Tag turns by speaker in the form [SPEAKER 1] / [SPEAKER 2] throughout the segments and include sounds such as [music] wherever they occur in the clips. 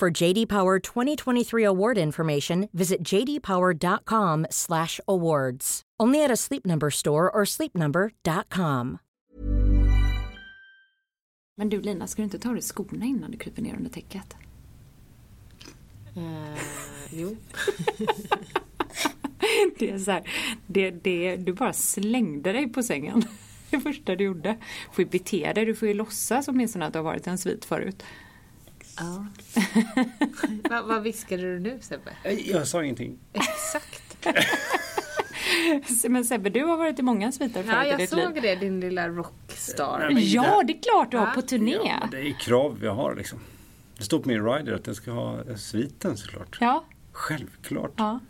[SPEAKER 1] For JD Power 2023 award information, visit jdpower.com/awards. Only at a Sleep Number store or sleepnumber.com.
[SPEAKER 2] Men du Lina, ska du inte ta av dig skorna innan du kryper ner under täcket?
[SPEAKER 3] Eh, jo. [laughs]
[SPEAKER 2] det är så här, det, det, du bara slängde dig på sängen. [laughs] Det första du gjorde. Du får ju bete dig, du får ju låtsas åtminstone att du har varit i en svit förut.
[SPEAKER 3] Ja. [laughs] Va, vad viskade du nu Sebbe?
[SPEAKER 4] Jag sa ingenting.
[SPEAKER 3] Exakt. [laughs]
[SPEAKER 2] Men Sebbe, du har varit i många sviter förut
[SPEAKER 3] Ja,
[SPEAKER 2] i
[SPEAKER 3] jag
[SPEAKER 2] ditt
[SPEAKER 3] såg
[SPEAKER 2] liv.
[SPEAKER 3] det, din lilla rockstar.
[SPEAKER 4] Nej, men
[SPEAKER 2] Ja, det är klart du har
[SPEAKER 3] Ja.
[SPEAKER 2] på turné.
[SPEAKER 4] Ja, det är krav vi har liksom. Det står på min rider att jag ska ha sviten såklart.
[SPEAKER 2] ja.
[SPEAKER 4] Självklart.
[SPEAKER 2] ja.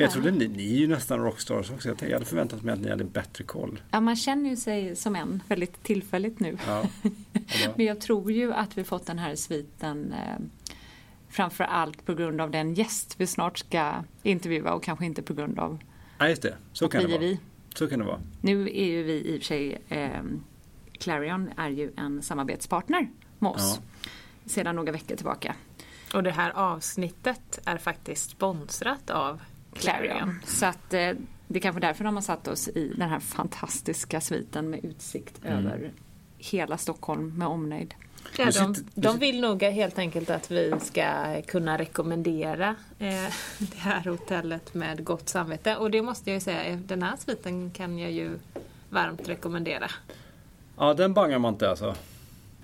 [SPEAKER 4] Men jag trodde ni, ni är ju nästan rockstars också. Jag hade förväntat mig att ni hade bättre koll.
[SPEAKER 2] man känner ju sig som en väldigt tillfälligt nu.
[SPEAKER 4] Ja. Ja, [laughs]
[SPEAKER 2] Men jag tror ju att vi fått den här sviten eh, framför allt på grund av den gäst vi snart ska intervjua och kanske inte på grund av
[SPEAKER 4] ja, just det. Så kan det
[SPEAKER 2] vi är
[SPEAKER 4] vara.
[SPEAKER 2] vi.
[SPEAKER 4] Så kan det vara.
[SPEAKER 2] Nu är ju vi i och för sig, eh, Clarion är ju en samarbetspartner med oss sedan några veckor tillbaka.
[SPEAKER 3] Och det här avsnittet är faktiskt sponsrat av
[SPEAKER 2] Clarion. Så att eh, det är kanske därför de har satt oss i den här fantastiska sviten med utsikt över hela Stockholm med omnejd.
[SPEAKER 3] Ja, de, de vill nog helt enkelt att vi ska kunna rekommendera eh, [laughs] det här hotellet med gott samvete. Och det måste jag ju säga, den här sviten kan jag ju varmt rekommendera.
[SPEAKER 4] Ja, den bangar man inte alltså.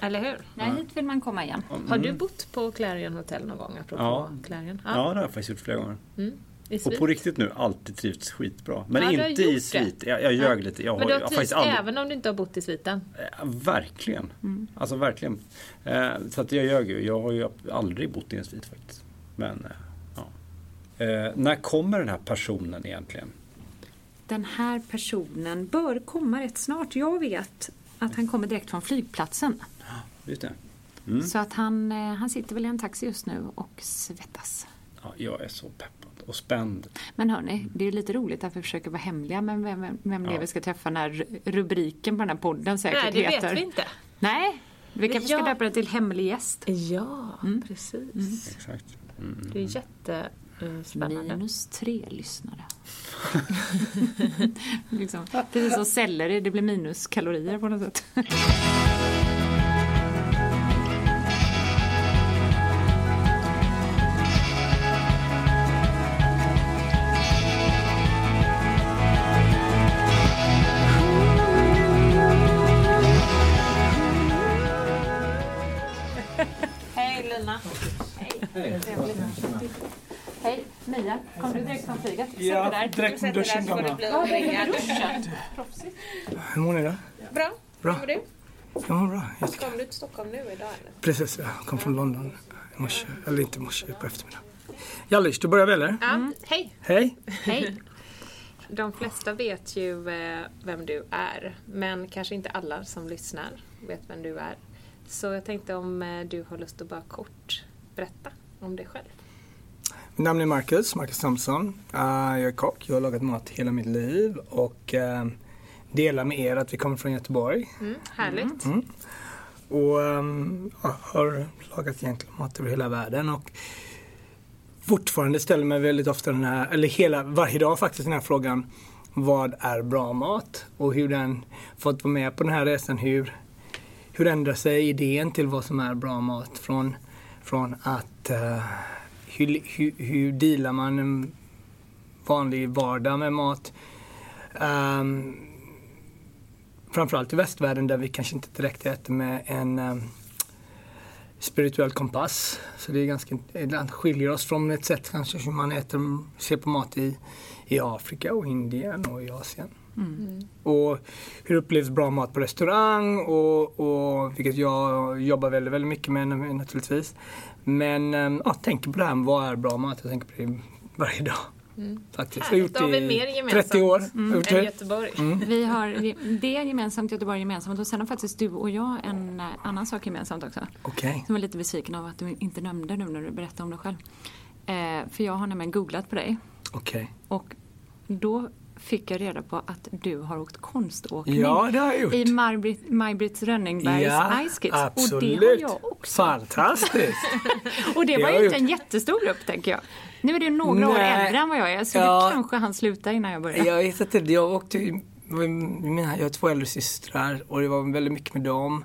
[SPEAKER 3] Eller hur?
[SPEAKER 2] Nej, hit vill man komma igen.
[SPEAKER 3] Har du bott på Clarion Hotel någon gång? Apropå
[SPEAKER 4] Ja.
[SPEAKER 3] Clarion?
[SPEAKER 4] Ja, det har jag faktiskt gjort flera gånger.
[SPEAKER 3] I
[SPEAKER 4] Och på riktigt nu, alltid trivts skitbra. Men
[SPEAKER 3] Ja,
[SPEAKER 4] inte i svit. Jag, jag ljög lite. Jag har,
[SPEAKER 3] Men du har trivts
[SPEAKER 4] faktiskt aldrig...
[SPEAKER 3] även om du inte har bott i sviten?
[SPEAKER 4] Ja, Verkligen. Alltså verkligen. Eh, så att jag ljög ju. Jag har ju aldrig bott i en svit faktiskt. Men, eh, ja. Eh, när kommer den här personen egentligen?
[SPEAKER 2] Den här personen bör komma rätt snart. Jag vet att han kommer direkt från flygplatsen.
[SPEAKER 4] Just det.
[SPEAKER 2] Så att han, eh, han sitter väl i en taxi just nu och svettas.
[SPEAKER 4] Ja, jag är så peppad och spänd.
[SPEAKER 2] Men hörni, det är ju lite roligt att vi försöker vara hemliga med vem, vem, vem det är
[SPEAKER 4] Ja.
[SPEAKER 2] vi ska träffa när ru- rubriken på den här podden säkert
[SPEAKER 3] Nej, det
[SPEAKER 2] heter.
[SPEAKER 3] vet vi inte.
[SPEAKER 2] Nej, vi kanske ska
[SPEAKER 3] Ja.
[SPEAKER 2] döpa det till hemlig gäst.
[SPEAKER 3] Ja, precis.
[SPEAKER 4] Exakt. Mm.
[SPEAKER 3] Det är jättespännande.
[SPEAKER 2] Minus tre lyssnare. [laughs] liksom, precis som selleri, det blir minus kalorier på något sätt. Direkt från
[SPEAKER 5] duschen
[SPEAKER 2] duschen. Proffsigt.
[SPEAKER 5] Hur mår ni då?
[SPEAKER 3] Bra.
[SPEAKER 5] Bra.
[SPEAKER 3] Hur mår du?
[SPEAKER 5] Jag mår bra. Jättekul.
[SPEAKER 3] Kom du till Stockholm nu idag eller?
[SPEAKER 5] Precis, jag kom från London i morse. Eller inte i morse, på eftermiddagen. Jallish, då börjar vi eller?
[SPEAKER 3] Ja, hej.
[SPEAKER 5] Hej!
[SPEAKER 2] Hej! [laughs]
[SPEAKER 3] De flesta vet ju eh, vem du är, men kanske inte alla som lyssnar vet vem du är. Så jag tänkte om eh, du har lust att bara kort berätta om dig själv.
[SPEAKER 5] Namn är Marcus, Marcus Samson. Uh, jag är kock, jag har lagat mat hela mitt liv och uh, delar med er att vi kommer från Göteborg.
[SPEAKER 3] Mm, härligt.
[SPEAKER 5] Och um, har lagat egentligen mat över hela världen och fortfarande ställer mig väldigt ofta den här, eller hela, varje dag faktiskt den här frågan vad är bra mat? Och hur den fått vara med på den här resan, hur, hur ändrar sig idén till vad som är bra mat? Från, från att eh, hur, hur, hur dealar man en vanlig vardag med mat? Um, framförallt i västvärlden där vi kanske inte direkt äter med en um, spirituell kompass. Så det är ganska, ibland skiljer oss från ett sätt kanske som man äter, ser på mat i, i Afrika och Indien och i Asien. Och hur upplevs bra mat på restaurang och, och vilket jag jobbar väldigt, väldigt mycket med naturligtvis. Men ähm, ja, tänker på det här med vad är bra mat. Jag tänker på det varje dag.
[SPEAKER 3] Mm.
[SPEAKER 5] Faktiskt.
[SPEAKER 3] Härligt.
[SPEAKER 5] Jag har
[SPEAKER 3] Då har
[SPEAKER 5] gjort
[SPEAKER 3] vi
[SPEAKER 5] det
[SPEAKER 3] mer
[SPEAKER 5] i
[SPEAKER 3] gemensamt
[SPEAKER 5] 30 år.
[SPEAKER 3] Mm.
[SPEAKER 5] Jag
[SPEAKER 3] än
[SPEAKER 5] det.
[SPEAKER 3] Göteborg. [laughs]
[SPEAKER 2] Vi har det gemensamt, Göteborg gemensamt och sen har faktiskt du och jag en eh, annan sak gemensamt också.
[SPEAKER 5] Okej.
[SPEAKER 2] Som var lite besviken av att du inte nämnde nu när du berättade om dig själv. Eh, för jag har nämligen googlat på dig
[SPEAKER 5] Okej.
[SPEAKER 2] och då fick jag reda på att du har åkt konståkning.
[SPEAKER 5] Ja, det har jag gjort.
[SPEAKER 2] I Maj-Britt Rönningbergs
[SPEAKER 5] Ja,
[SPEAKER 2] Ice Kids.
[SPEAKER 5] absolut.
[SPEAKER 2] Och det har jag också.
[SPEAKER 5] Fantastiskt. [laughs]
[SPEAKER 2] Och det var ju inte en jättestor grupp tänker jag. Nu är du några år
[SPEAKER 5] Nej.
[SPEAKER 2] äldre än vad jag är så
[SPEAKER 5] Ja.
[SPEAKER 2] du kanske han sluta innan jag började.
[SPEAKER 5] Jag vet inte, jag åkte mina, jag har två äldre systrar och det var väldigt mycket med dem.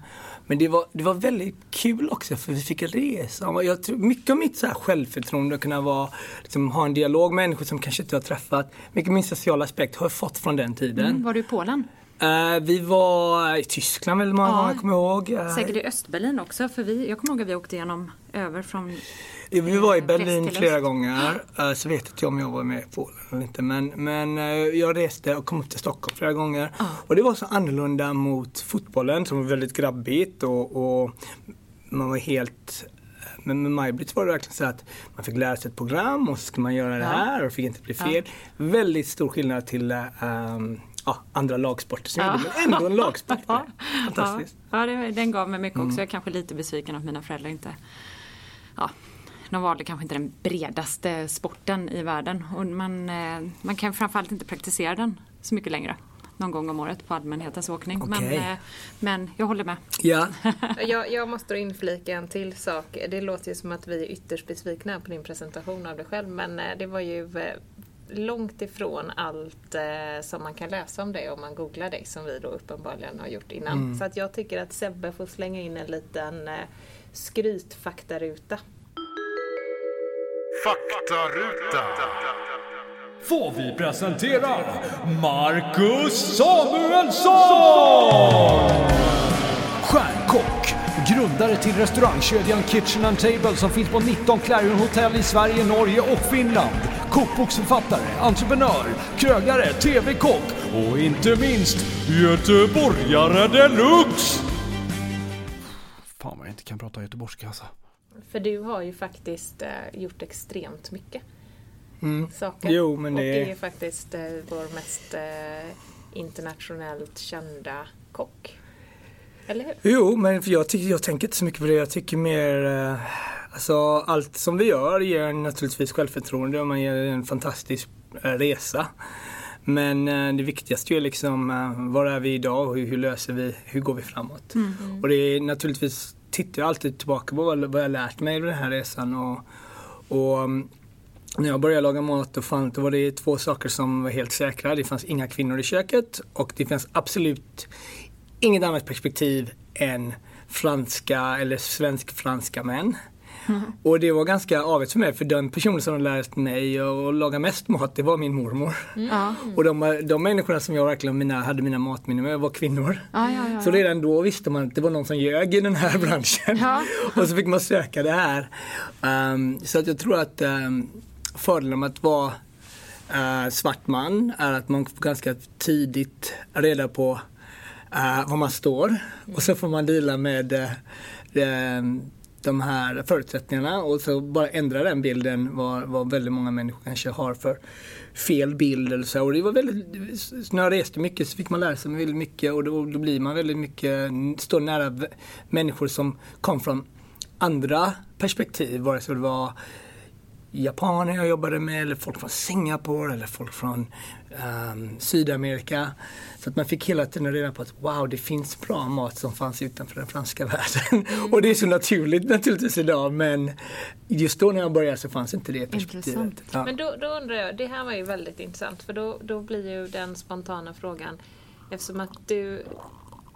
[SPEAKER 5] Men det var, det var väldigt kul också för vi fick resa. Jag tror, mycket av mitt så här självförtroende att kunna vara, liksom, ha en dialog med människor som kanske inte har träffat. Mycket av min sociala aspekt har jag fått från den tiden.
[SPEAKER 2] Mm, var du i Polen?
[SPEAKER 5] Eh, vi var i Tyskland väldigt många
[SPEAKER 2] Ja.
[SPEAKER 5] gånger, kommer jag ihåg. Eh,
[SPEAKER 2] Säkert i Östberlin också för vi, jag kommer ihåg att vi åkte igenom över från
[SPEAKER 5] Vi var i
[SPEAKER 2] eh,
[SPEAKER 5] Berlin flera gånger, så vet inte om jag var med i Polen eller inte. Men, men eh, jag reste och kom upp till Stockholm flera gånger. Och det var så annorlunda mot fotbollen som var väldigt grabbigt och, och man var helt men med Maj-Britt var det verkligen så att man fick lära sig ett program och så skulle man göra det
[SPEAKER 2] Ja.
[SPEAKER 5] här och det fick inte bli fel. Väldigt stor skillnad till ehm, ja, andra lagsporter som
[SPEAKER 2] Ja.
[SPEAKER 5] gjorde, men ändå en [laughs] lagsport.
[SPEAKER 2] Ja.
[SPEAKER 5] Fantastiskt.
[SPEAKER 2] Ja, ja det, den gav mig mycket
[SPEAKER 5] Mm.
[SPEAKER 2] också. Jag är kanske lite besviken att mina föräldrar inte ja, de valde kanske inte den bredaste sporten i världen. Och man, eh, man kan framförallt inte praktisera den så mycket längre. Någon gång om året på allmänhetens åkning. Men,
[SPEAKER 5] Okej.
[SPEAKER 2] eh, men jag håller med.
[SPEAKER 5] Ja, [laughs]
[SPEAKER 3] Jag, jag måste då inflika en till sak. Det låter ju som att vi är ytterst besvikna på din presentation av dig själv men eh, det var ju långt ifrån allt eh, som man kan läsa om dig om man googlar dig som vi då uppenbarligen har gjort innan.
[SPEAKER 5] Mm.
[SPEAKER 3] Så att jag tycker att Sebbe får slänga in en liten eh, skrytfaktaruta.
[SPEAKER 6] Faktaruta.
[SPEAKER 7] får vi presentera Marcus Samuelsson! Stjärnkock, grundare till restaurangkedjan Kitchen and Table som finns på 19 Clarion Hotel i Sverige, Norge och Finland. Kokboksförfattare, entreprenör, krögare, TV-kock och inte minst göteborgare deluxe! Inte kan prata göteborgska alltså.
[SPEAKER 3] För du har ju faktiskt eh, gjort extremt mycket
[SPEAKER 5] mm.
[SPEAKER 3] saker.
[SPEAKER 5] Jo, men
[SPEAKER 3] och
[SPEAKER 5] det-
[SPEAKER 3] är faktiskt eh, vår mest eh, internationellt kända kock. Eller hur?
[SPEAKER 5] Jo, men jag, tycker, jag tänker inte så mycket på det. Jag tycker mer, eh, alltså allt som vi gör ger naturligtvis självförtroende och man ger en fantastisk eh, resa. Men eh, det viktigaste är liksom, eh, var är vi idag och hur, hur löser vi, hur går vi framåt? Och det är naturligtvis, tittar jag alltid tillbaka på vad, vad jag lärt mig i den här resan och, och um, när jag började laga mat då, fann, då var det två saker som var helt säkra. Det fanns inga kvinnor i köket och det fanns absolut inget annat perspektiv än franska eller svensk-franska män. [laughs] Och det var ganska avigt för mig för den personen som lärt mig att laga mest mat det var min mormor.
[SPEAKER 2] Ja.
[SPEAKER 5] Och de, de människorna som jag verkligen mina, hade mina matminnen med var kvinnor.
[SPEAKER 2] Ja, ja, ja,
[SPEAKER 5] Så redan då visste man att det var någon som ljög i den här [laughs] branschen.
[SPEAKER 2] Ja. [laughs]
[SPEAKER 5] och så fick man söka det här. Ehm, så att jag tror att um, fördelen med att vara eh, svart man är att man ganska tidigt reda på uh, var man står. Och så får man dela med eh, de, här förutsättningarna och så bara ändra den bilden vad, vad väldigt många människor kanske har för fel bild eller så. Och det var väldigt, när jag reste mycket så fick man lära sig väldigt mycket och då, då blir man väldigt mycket, står nära människor som kom från andra perspektiv, vare sig det var japaner jag jobbade med eller folk från Singapore eller folk från ehm, Sydamerika. Så att man fick hela tiden reda på att wow, det finns bra mat som fanns utanför den franska [laughs] världen. Och det är så naturligt naturligtvis idag men just då när jag började så fanns inte det perspektivet. Ja.
[SPEAKER 3] Men då, då undrar jag, det här var ju väldigt intressant för då, då blir ju den spontana frågan eftersom att du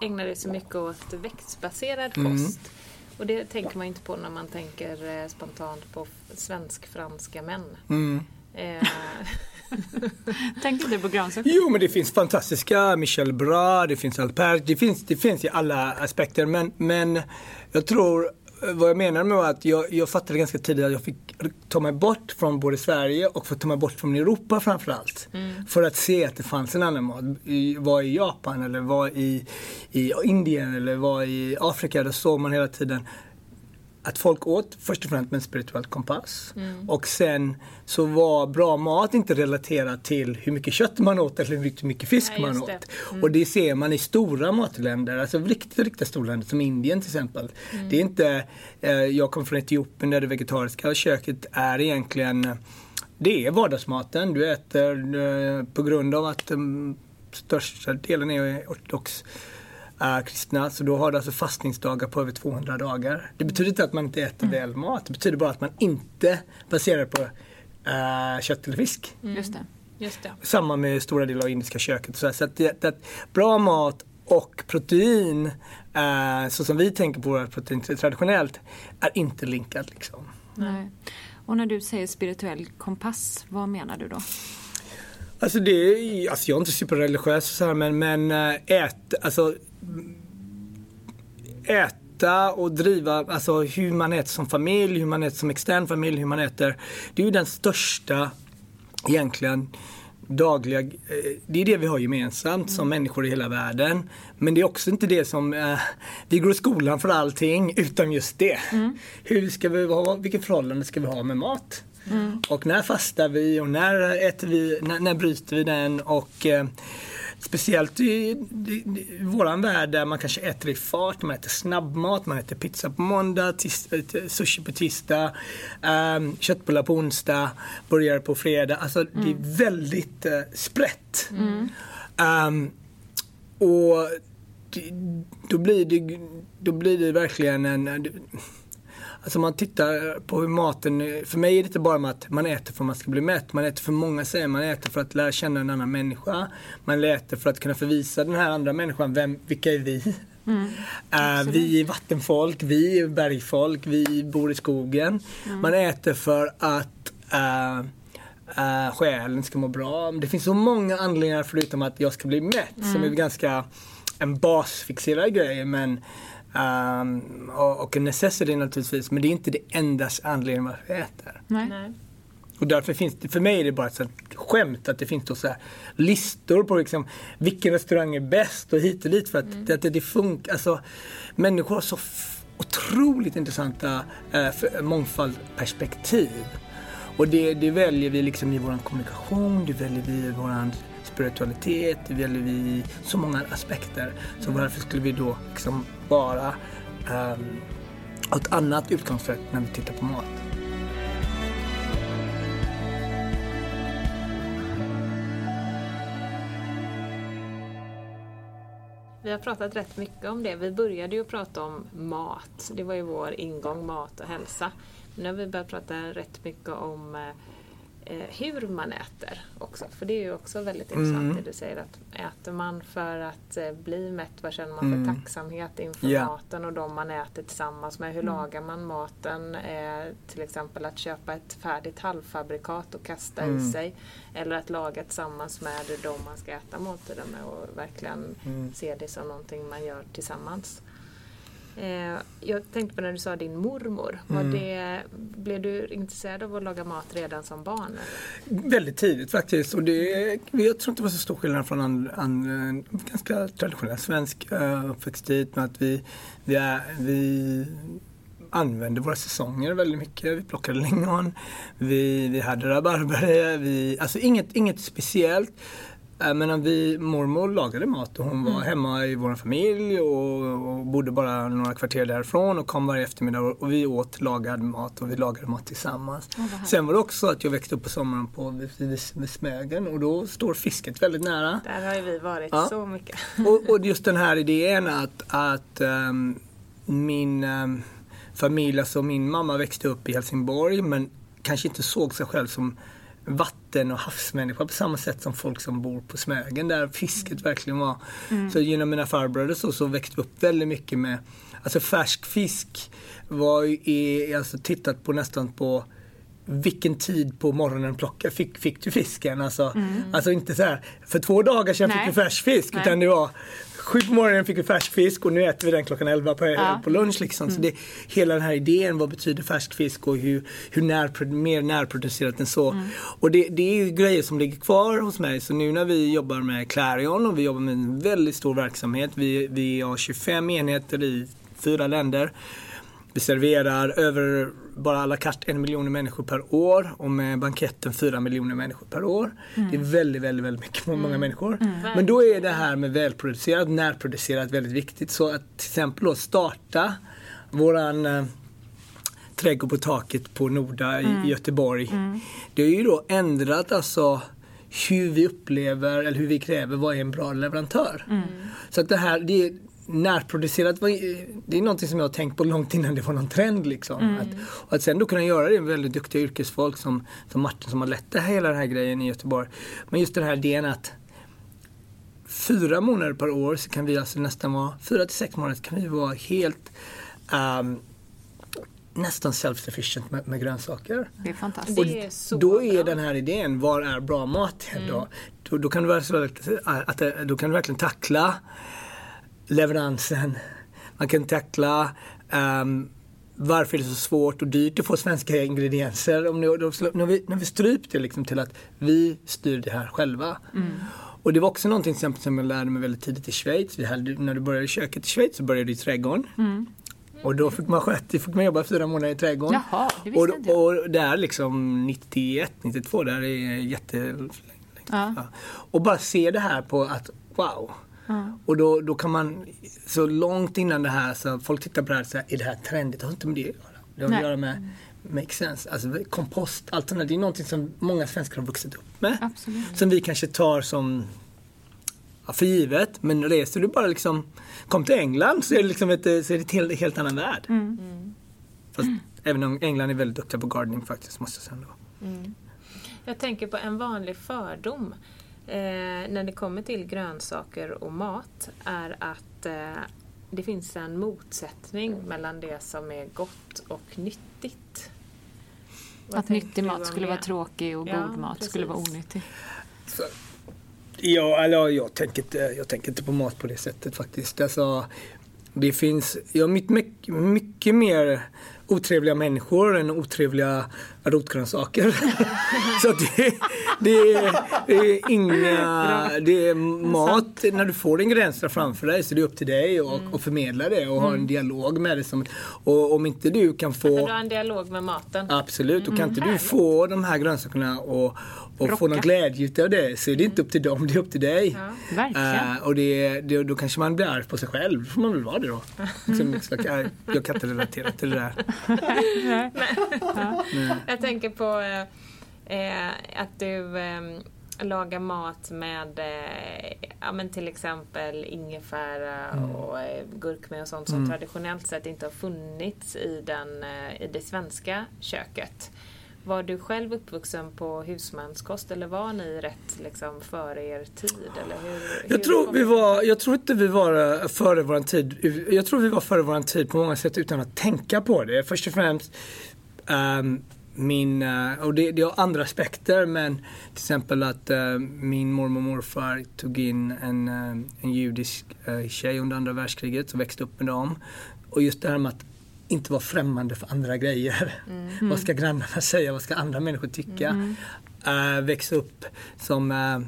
[SPEAKER 3] ägnar dig så mycket åt växtbaserad
[SPEAKER 5] Mm.
[SPEAKER 3] kost och det tänker man inte på när man tänker eh, spontant på svensk-franska män.
[SPEAKER 5] Mm.
[SPEAKER 3] Eh, [laughs] [laughs]
[SPEAKER 2] Tänkte du på grönsak?
[SPEAKER 5] Jo, men det finns fantastiska Michel Bras, det finns Alpert, det finns, det finns i alla aspekter. Men, men jag tror, eh, vad jag menar med att jag, jag fattade ganska tidigt att jag fick ta mig bort från både Sverige och få ta mig bort från Europa framförallt. För att se att det fanns en annan mat. Var i Japan eller var i, i Indien eller var i Afrika, där såg man hela tiden att folk åt först och främst med en spirituell kompass. Och sen så var bra mat inte relaterat till hur mycket kött man åt eller hur mycket fisk
[SPEAKER 3] Nej,
[SPEAKER 5] man åt.
[SPEAKER 3] det.
[SPEAKER 5] Och det ser man i stora matländer, alltså riktigt, riktigt stora länder som Indien till exempel. Det är inte, eh, jag kommer från Etiopien där det vegetariska köket är egentligen det är vardagsmaten. Du äter eh, på grund av att den största delen är ortodox eh, kristna. Så då har du alltså fastningsdagar på över 200 dagar. Det betyder inte att man inte äter väl mat. Det betyder bara att man inte baserar på eh, kött eller fisk.
[SPEAKER 2] Just det.
[SPEAKER 3] Just det.
[SPEAKER 5] Samma med stora delar av indiska köket. Så, så att, det, att bra mat och protein, eh, så som vi tänker på våra protein traditionellt, är inte linkat. Liksom.
[SPEAKER 2] Nej. Och när du säger spirituell kompass, vad menar du då?
[SPEAKER 5] Alltså det är, alltså jag är inte superreligiös så här, men, men eh, ät, alltså äta och driva, alltså hur man äter som familj, hur man äter som extern familj, hur man äter. Det är ju den största egentligen dagliga, eh, det är det vi har gemensamt som människor i hela världen. Men det är också inte det som, eh, vi går i skolan för allting utan just det. Hur ska vi ha, vilket förhållande ska vi ha med mat? Och när fastar vi och när äter vi, när, när bryter vi den och eh, Speciellt i, i, i våran värld där man kanske äter i fart, man äter snabbmat, man äter pizza på måndag, tis, eh, sushi på tisdag, um, köttbullar på onsdag, burgare på fredag. Alltså det är väldigt uh, sprätt. Ehm, och det, då, blir det, då blir det verkligen en... Alltså man tittar på hur maten, för mig är det inte bara att man äter för att man ska bli mätt. Man äter för många säger man äter för att lära känna en annan människa. Man äter för att kunna förvisa den här andra människan, vem, vilka är vi? Eh, vi är vattenfolk, vi är bergfolk, vi bor i skogen. Man äter för att uh, uh, själen ska må bra. Det finns så många anledningar förutom att jag ska bli mätt som är ganska en basfixerad grej. Men Um, och, en necessity naturligtvis, men det är inte det enda anledningen varför vi äter.
[SPEAKER 2] Nej.
[SPEAKER 3] Nej.
[SPEAKER 5] Och därför finns det, för mig är det bara ett skämt att det finns då så här listor på liksom, vilken restaurang är bäst och hit och dit för att,
[SPEAKER 3] Mm.
[SPEAKER 5] att det, det funkar. Alltså, människor har så otroligt intressanta eh, för- mångfaldperspektiv. Och det, det väljer vi liksom i vår kommunikation, det väljer vi i vår spiritualitet, det väljer vi i så många aspekter. Så varför skulle vi då liksom bara ehm, um, ha ett annat utgångssätt när vi tittar på mat?
[SPEAKER 3] Vi har pratat rätt mycket om det. Vi började ju prata om mat. Det var ju vår ingång, mat och hälsa. Men nu har vi börjat prata rätt mycket om eh, hur man äter också. För det är ju också väldigt intressant
[SPEAKER 5] Mm.
[SPEAKER 3] det du säger att äter man för att eh, bli mätt, vad känner man
[SPEAKER 5] Mm.
[SPEAKER 3] för tacksamhet inför
[SPEAKER 5] Ja.
[SPEAKER 3] maten och de man äter tillsammans med? Hur lagar man maten? Eh, till exempel att köpa ett färdigt halvfabrikat och kasta i
[SPEAKER 5] Mm.
[SPEAKER 3] sig. Eller att laga tillsammans med de man ska äta måltiden med och verkligen
[SPEAKER 5] Mm.
[SPEAKER 3] se det som någonting man gör tillsammans. Eh, jag tänkte på när du sa din mormor. Var
[SPEAKER 5] Mm.
[SPEAKER 3] det, blev du intresserad av att laga mat redan som barn? Eller?
[SPEAKER 5] Väldigt tidigt faktiskt. Och det, jag tror inte det var så stor skillnad från en, en, ganska traditionell svensk uh, uppväxttid. med Att vi, vi, är, vi använde våra säsonger väldigt mycket. Vi plockade lingon, vi, vi hade rabarber, vi, alltså inget, inget speciellt. Eh, Men när vi, mormor lagade mat och hon var hemma i vår familj och, och bodde bara några kvarter därifrån och kom varje eftermiddag och, och vi åt lagad mat och vi lagade mat tillsammans. Sen var det också att jag växte upp på sommaren på, vid, vid, vid Smögen och då står fisket väldigt nära.
[SPEAKER 3] Där har ju vi varit
[SPEAKER 5] Ja.
[SPEAKER 3] så mycket. [laughs]
[SPEAKER 5] Och, och just den här idén att, att ehm, min ehm, familj, alltså min mamma växte upp i Helsingborg men kanske inte såg sig själv som vatten och havsmänniska på samma sätt som folk som bor på Smögen där fisket verkligen var. Så genom mina farbröder så, så växte vi upp väldigt mycket med, alltså färsk fisk var är, alltså tittat på nästan på vilken tid på morgonen plocka, fick, fick du fisken? Alltså, alltså inte så här, för två dagar sedan
[SPEAKER 2] Nej.
[SPEAKER 5] fick vi färsk fisk.
[SPEAKER 2] Nej.
[SPEAKER 5] Utan det var sju på morgonen fick vi färsk fisk och nu äter vi den klockan elva på,
[SPEAKER 2] Ja.
[SPEAKER 5] på lunch. Liksom. Så det, hela den här idén, vad betyder färsk fisk och hur, hur när, mer närproducerat än så. Och det, det är ju grejer som ligger kvar hos mig. Så nu när vi jobbar med Clarion och vi jobbar med en väldigt stor verksamhet. Vi, vi har 25 enheter i fyra länder. Vi serverar över bara à la carte en miljon människor per år och med banketten fyra miljoner människor per år. Det är väldigt, väldigt, väldigt mycket, många människor. Men då är det här med välproducerat, närproducerat väldigt viktigt. Så att till exempel då starta våran eh, trädgård på taket på Norda i, i Göteborg. Det har ju då ändrat alltså hur vi upplever eller hur vi kräver vad är en bra leverantör. Så att det här, det närproducerat, var- det är någonting som jag har tänkt på långt innan det var någon trend liksom. Att, och att sen då kunna göra det med väldigt duktiga yrkesfolk som, som Martin som har lett det här, hela den här grejen i Göteborg. Men just den här idén att fyra månader per år så kan vi alltså nästan vara, fyra till sex månader kan vi vara helt ehm, nästan self-sufficient med, med grönsaker.
[SPEAKER 2] Det är fantastiskt.
[SPEAKER 5] Och
[SPEAKER 3] Det är så
[SPEAKER 5] då är
[SPEAKER 3] bra.
[SPEAKER 5] den här idén, vad är bra mat? Då, då, då, kan du att, då kan du verkligen tackla leveransen. Man kan tackla ehm, varför är det så svårt och dyrt att få svenska ingredienser. Om då, när, vi, när vi strypt det liksom till att vi styr det här själva. Och det var också någonting som jag lärde mig väldigt tidigt i Schweiz. Vi hade, när du började i köket i Schweiz så började du i trädgården. Och då fick man sköta, fick man jobba fyra månader i trädgården.
[SPEAKER 2] Jaha, det visste
[SPEAKER 5] och,
[SPEAKER 2] inte jag.
[SPEAKER 5] och där liksom 91, 92, där är jätte...
[SPEAKER 2] Ja.
[SPEAKER 5] Ja. Och bara se det här på att wow. Och då, då kan man, så långt innan det här så folk tittar på det här och säger, är det här trendigt? Det har inte med det att göra. Det har
[SPEAKER 2] Nej.
[SPEAKER 5] att göra med make sense, alltså kompost, där. Det är någonting som många svenskar har vuxit upp med.
[SPEAKER 2] Absolut.
[SPEAKER 5] Som vi kanske tar som ja, för givet. Men reser du bara liksom, kom till England så är det liksom ett, så är det ett helt, helt annan värld. Fast även om England är väldigt duktiga på gardening faktiskt, måste jag säga ändå.
[SPEAKER 3] Jag tänker på en vanlig fördom eh, när det kommer till grönsaker och mat är att eh, det finns en motsättning mellan det som är gott och nyttigt. Vad
[SPEAKER 2] Att nyttig mat skulle vara tråkig och
[SPEAKER 3] Ja,
[SPEAKER 2] god mat
[SPEAKER 3] precis.
[SPEAKER 2] skulle vara onyttig.
[SPEAKER 5] Ja, eller jag tänker, inte, jag tänker inte på mat på det sättet faktiskt. Alltså, det finns ja, mycket, mycket mer otrevliga människor än otrevliga rotgrönsaker. [laughs] Så det, det, är, det är inga... Det är mat, när du får ingredienserna framför dig så är det upp till dig att och förmedla det och ha en dialog med det. Som, och om inte du kan få...
[SPEAKER 3] du har en dialog med maten.
[SPEAKER 5] Absolut, och kan inte du få de här grönsakerna och, och få någon glädje utav det så är det inte upp till dem, det är upp till dig.
[SPEAKER 3] Ja.
[SPEAKER 2] Verkligen.
[SPEAKER 5] Eh, och det, det, då kanske man blir arg på sig själv, får man väl vara det då. [laughs] Liksom, liksom, jag kan inte relatera till det där.
[SPEAKER 3] Jag tänker på eh, att du eh, lagar mat med eh, ja, men till exempel ingefära
[SPEAKER 5] Mm.
[SPEAKER 3] och eh, gurkmeja och sånt som traditionellt sett inte har funnits i, den, eh, i det svenska köket. Var du själv uppvuxen på husmanskost eller var ni rätt liksom, före er tid? Eller hur, hur
[SPEAKER 5] Jag tror,
[SPEAKER 3] kom
[SPEAKER 5] vi var, jag tror inte vi var eh, före vår tid. Jag tror vi var före vår tid på många sätt utan att tänka på det. Först och främst ehm, min, eh, och det, det har andra aspekter men till exempel att eh, min mormor och morfar tog in en, eh, en judisk uh, tjej under andra världskriget och växte upp med dem. Och just det här med att inte vara främmande för andra grejer. Vad ska grannarna säga? Vad ska andra människor tycka? Eh, växa upp som eh,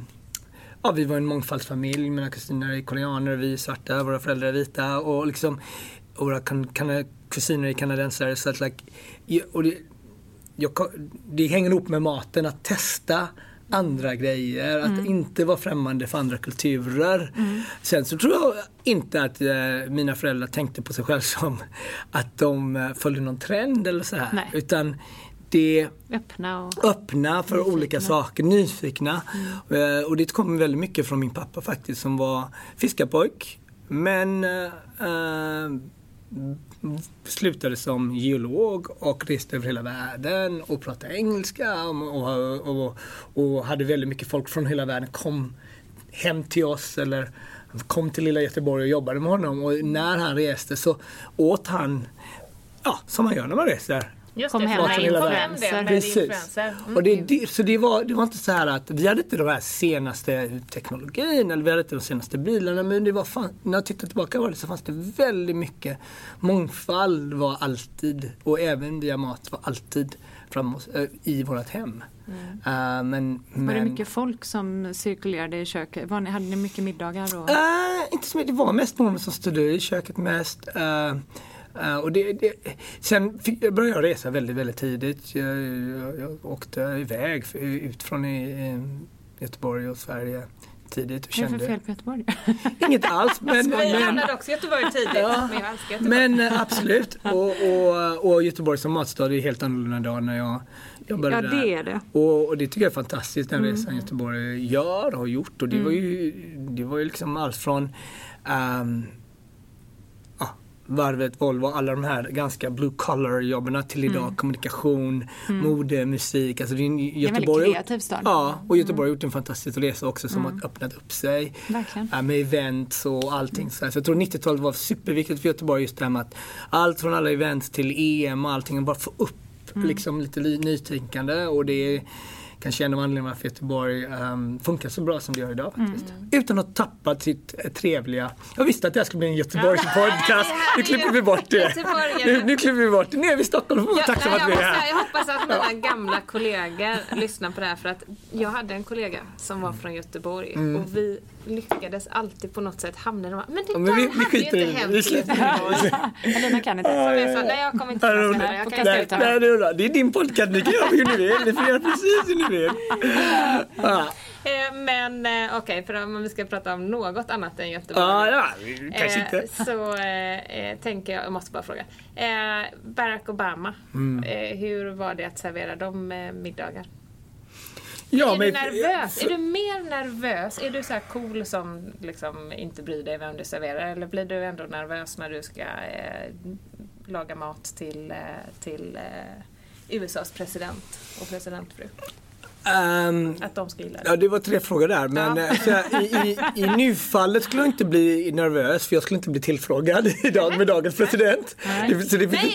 [SPEAKER 5] Ja, vi var en mångfaldsfamilj. Mina kusiner är koreaner, vi är svarta, våra föräldrar är vita och liksom våra kan, kan, kusiner är kanadensare. Så att, like, och det, jag, det hänger ihop med maten, att testa andra grejer, att inte vara främmande för andra kulturer. Sen så tror jag inte att eh, mina föräldrar tänkte på sig själva [laughs] som att de eh, följde någon trend eller så här.
[SPEAKER 2] Nej.
[SPEAKER 5] Utan det
[SPEAKER 2] Öppna och...
[SPEAKER 5] öppna för
[SPEAKER 2] Nyfikna.
[SPEAKER 5] olika saker, nyfikna. Eh, Och det kommer väldigt mycket från min pappa faktiskt som var fiskarpojk. Men slutade som geolog och reste över hela världen och pratade engelska och, och, och, och hade väldigt mycket folk från hela världen kom hem till oss eller kom till lilla Göteborg och jobbade med honom. Och när han reste så åt han, ja som man gör när man reser,
[SPEAKER 3] Just
[SPEAKER 2] Kom
[SPEAKER 3] det,
[SPEAKER 2] hem
[SPEAKER 5] med
[SPEAKER 3] med
[SPEAKER 5] Precis.
[SPEAKER 3] Mm.
[SPEAKER 5] Och det, det, så det var, det var inte så här att vi hade inte de här senaste teknologin eller vi hade inte de senaste bilarna men det var fan, när jag tittar tillbaka på det så fanns det väldigt mycket mångfald var alltid och även via mat var alltid framåt, äh, i vårt hem. Eh, men,
[SPEAKER 2] Var det
[SPEAKER 5] men-
[SPEAKER 2] mycket folk som cirkulerade i köket? Var ni, hade ni mycket middagar? Och...
[SPEAKER 5] Eh, inte så mycket, det var mest mormor som stod i köket mest. Eh, Eh, och det, det, sen fick, jag började jag resa väldigt, väldigt tidigt. Jag, jag, jag åkte iväg ut från i, i Göteborg och Sverige tidigt. Och
[SPEAKER 2] Vad är det
[SPEAKER 5] kände,
[SPEAKER 2] för fel på Göteborg? [laughs]
[SPEAKER 5] Inget alls. Men,
[SPEAKER 3] Jag
[SPEAKER 5] men,
[SPEAKER 3] hamnade också i Göteborg tidigt,
[SPEAKER 5] Ja.
[SPEAKER 3] men jag Göteborg.
[SPEAKER 5] men eh, absolut. Och, och, och Göteborg som matstad är helt annorlunda idag när jag, jag
[SPEAKER 2] Ja,
[SPEAKER 5] började
[SPEAKER 2] det
[SPEAKER 5] där.
[SPEAKER 2] är det.
[SPEAKER 5] Och, och det tycker jag är fantastiskt den resan Göteborg gör och har gjort. Och det var ju, det var ju liksom allt från ja, varvet, Volvo, alla de här ganska blue collar jobben till idag kommunikation, mode, musik. Alltså det är en,
[SPEAKER 2] väldigt
[SPEAKER 5] Göteborg, har gjort-
[SPEAKER 2] kreativ stad.
[SPEAKER 5] Ja, och Göteborg har gjort en fantastisk resa också som har öppnat upp sig.
[SPEAKER 2] Verkligen.
[SPEAKER 5] Med events och allting. Så, jag tror 90-talet var superviktigt för Göteborg just det här med att allt från alla events till EM och allting, bara få upp liksom lite li- nytänkande och det är kanske en av anledningarna varför Göteborg um, funkar så bra som det gör idag faktiskt. Utan att tappa sitt eh, trevliga. Jag visste att det här skulle bli en Göteborgs-podcast. Nu klipper vi bort det. Nu, nu klipper vi bort det. Nu är vi i Stockholm.
[SPEAKER 3] Ja,
[SPEAKER 5] Tack för att vi är här.
[SPEAKER 3] jag hoppas att mina gamla kollegor lyssnar på det här för att jag hade en kollega som var från Göteborg och vi lyckades alltid på något sätt hamna i de här- Men det.
[SPEAKER 5] Ja, men
[SPEAKER 3] där
[SPEAKER 5] vi- vi
[SPEAKER 3] hade ju inte
[SPEAKER 5] det.
[SPEAKER 3] hänt
[SPEAKER 5] Vi släpper.
[SPEAKER 2] Elina kan inte.
[SPEAKER 3] Som jag sa, nej jag kommer inte
[SPEAKER 5] roligt.
[SPEAKER 3] det här. Jag kan
[SPEAKER 2] Okej.
[SPEAKER 3] sluta.
[SPEAKER 5] Nej, det, är det är din podcast, ni kan göra hur ni vill. Ni får göra precis hur ni vill.
[SPEAKER 3] Eh, Men eh, okej, för om vi ska prata om något annat än Göteborg.
[SPEAKER 5] ja, ja kanske
[SPEAKER 3] Eh,
[SPEAKER 5] inte.
[SPEAKER 3] Så eh, tänker jag, jag måste bara fråga. Eh, Barack Obama,
[SPEAKER 5] Mm.
[SPEAKER 3] hur var det att servera dem middagar?
[SPEAKER 5] Ja,
[SPEAKER 3] är
[SPEAKER 5] men-
[SPEAKER 3] du nervös? Är du mer nervös? Är du så här cool som liksom inte bryr dig vem du serverar? Eller blir du ändå nervös när du ska eh, laga mat till, eh, till eh, USAs president och presidentfru?
[SPEAKER 5] Ehm,
[SPEAKER 3] Att de ska gilla det?
[SPEAKER 5] Ja, det var tre frågor där. Men
[SPEAKER 3] Ja.
[SPEAKER 5] så här, i, i, i nufallet skulle jag inte bli nervös för jag skulle inte bli tillfrågad [laughs] idag med dagens president. Det- Så det,
[SPEAKER 3] Nej.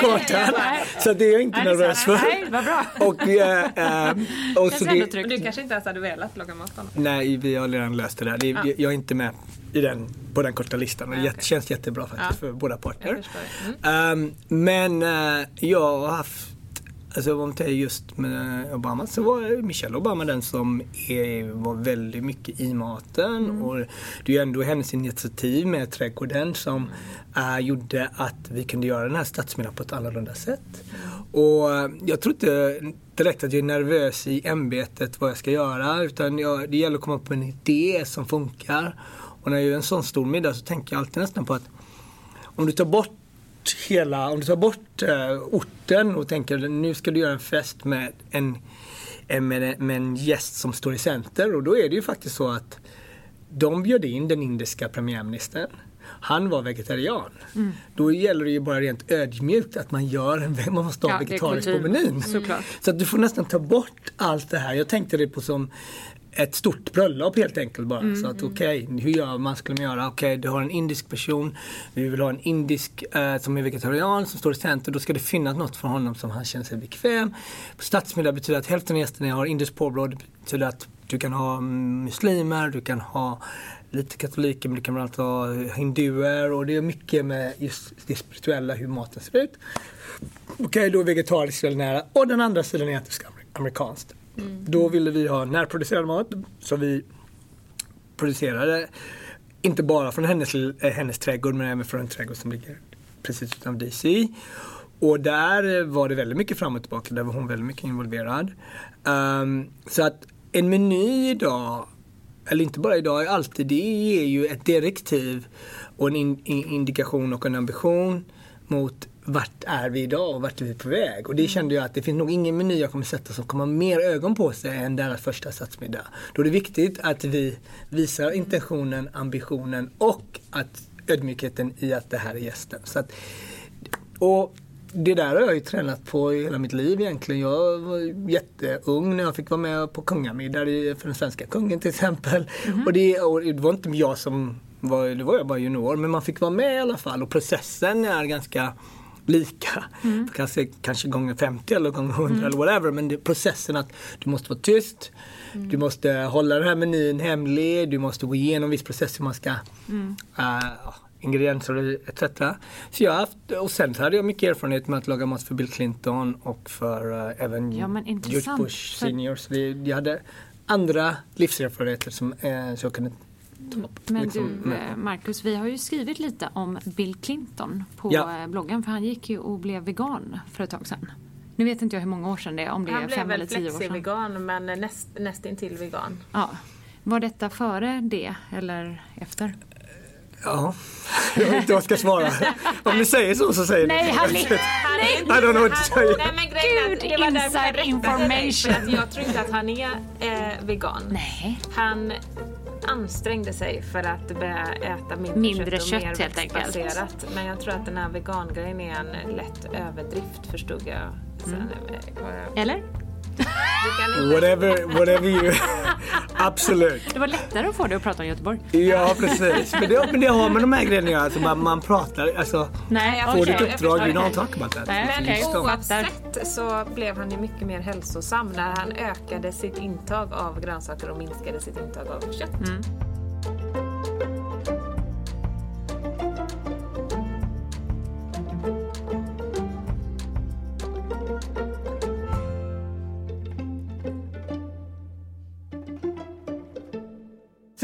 [SPEAKER 5] på kartan. Så det är jag inte nervös för.
[SPEAKER 2] Nej, vad bra.
[SPEAKER 5] Och, eh, och så det.
[SPEAKER 3] Men du kanske inte ens hade velat laga mat honom?
[SPEAKER 5] nej, vi har redan löst det där. Det, är- Jag är inte med i den, på den korta listan. Och det
[SPEAKER 3] okej.
[SPEAKER 5] känns jättebra faktiskt för båda parter.
[SPEAKER 3] Mm.
[SPEAKER 5] Ehm, men eh, jag har haft, alltså om man säger just med Obama så var Michelle Obama den som är, var väldigt mycket i maten
[SPEAKER 3] Mm.
[SPEAKER 5] och det är ju ändå hennes initiativ med trädgården som eh, gjorde att vi kunde göra den här stadsmiddagen på ett annorlunda sätt. Och jag tror inte direkt att jag är nervös i ämbetet vad jag ska göra utan jag, det gäller att komma på en idé som funkar. Och när jag gör en sån stor middag så tänker jag alltid nästan på att om du tar bort hela, om du tar bort eh, orten och tänker nu ska du göra en fest med en, en, med, med en gäst som står i center och då är det ju faktiskt så att de bjöd in den indiska premiärministern. Han var vegetarian. Då gäller det ju bara rent ödmjukt att man gör en, man måste ha
[SPEAKER 2] Ja,
[SPEAKER 5] vegetariskt på menyn.
[SPEAKER 2] Såklart.
[SPEAKER 5] Så att du får nästan ta bort allt det här. Jag tänkte det på som ett stort bröllop helt enkelt bara. Så att okej, hur gör man? Skulle man göra? Okej, du har en indisk person. Vi vill ha en indisk eh, som är vegetarian som står i center. Då ska det finnas något för honom som han känner sig bekväm. På stadsmiddag betyder att hälften av gästerna har indiskt påbrå. Det betyder att du kan ha muslimer, du kan ha lite katoliker men du kan bland annat ha hinduer och det är mycket med just det spirituella, hur maten ser ut. Okej, då är vegetariskt väldigt nära. Och den andra sidan är att det ska vara Mm. Då ville vi ha närproducerad mat. Så vi producerade inte bara från hennes, eh, hennes trädgård men även från en trädgård som ligger precis utanför DC. och där var det väldigt mycket fram och tillbaka, där var hon väldigt mycket involverad. Um, så att en meny idag, eller inte bara idag, alltid, det ger ju ett direktiv och en in, in, indikation och en ambition mot vart är vi idag och vart är vi på väg? Och det kände jag att det finns nog ingen meny jag kommer sätta som kommer ha mer ögon på sig än deras första satsmiddag. Då är det viktigt att vi visar intentionen, ambitionen och att ödmjukheten i att det här är gästen. Så att, och det där har jag ju tränat på hela mitt liv egentligen. Jag var jätteung när jag fick vara med på kungamiddag för den svenska kungen till exempel. Mm. Och, det, och det var inte jag som var, det var jag bara junior, men man fick vara med i alla fall och processen är ganska lika. Mm. Kanske, kanske gånger 50 eller gånger 100 mm. eller whatever. Men det, processen att du måste vara tyst. Mm. Du måste hålla den här menyn hemlig. Du måste gå igenom viss process hur man ska uh, ingredienser etc. Så jag haft, och sen så hade jag mycket erfarenhet med att laga mat för Bill Clinton och för uh, även ja, George Bush senior. Så det, jag hade andra livserfarenheter som, uh, så jag kunde
[SPEAKER 2] men liksom, du, eh, Marcus, vi har ju skrivit lite om Bill Clinton på ja. Eh, bloggen för han gick ju och blev vegan för ett tag sedan. Nu vet inte jag hur många år sedan det är, om det han är fem eller tio år sedan. Han
[SPEAKER 3] blev väl vegan men näst, nästintill vegan.
[SPEAKER 2] Ja. Var detta före det eller efter?
[SPEAKER 5] Ja, [laughs] jag vet inte vad jag ska svara. Om ni säger så så säger
[SPEAKER 2] Nej, han är...
[SPEAKER 5] Nej, I don't know what to say.
[SPEAKER 3] Nej, men grejen Gud, det var inside information. Jag tror inte att han är eh, vegan.
[SPEAKER 2] Nej.
[SPEAKER 3] Han ansträngde sig för att börja äta mindre,
[SPEAKER 2] mindre
[SPEAKER 3] kött,
[SPEAKER 2] kött och mer helt enkelt.
[SPEAKER 3] Men jag tror att den här vegangrejen är en lätt överdrift förstod jag. Sen, mm.
[SPEAKER 2] Eller?
[SPEAKER 5] Whatever, whatever you... [laughs] Absolut.
[SPEAKER 2] Det var lättare att få dig att prata om Göteborg.
[SPEAKER 5] Ja, precis. Men det, men det har med de här grejerna alltså man, man pratar, alltså
[SPEAKER 3] Nej,
[SPEAKER 5] får okay, du ett uppdrag, you don't talk about that.
[SPEAKER 3] Nej, men oavsett så blev han ju mycket mer hälsosam när han ökade sitt intag av grönsaker och minskade sitt intag av kött. Mm.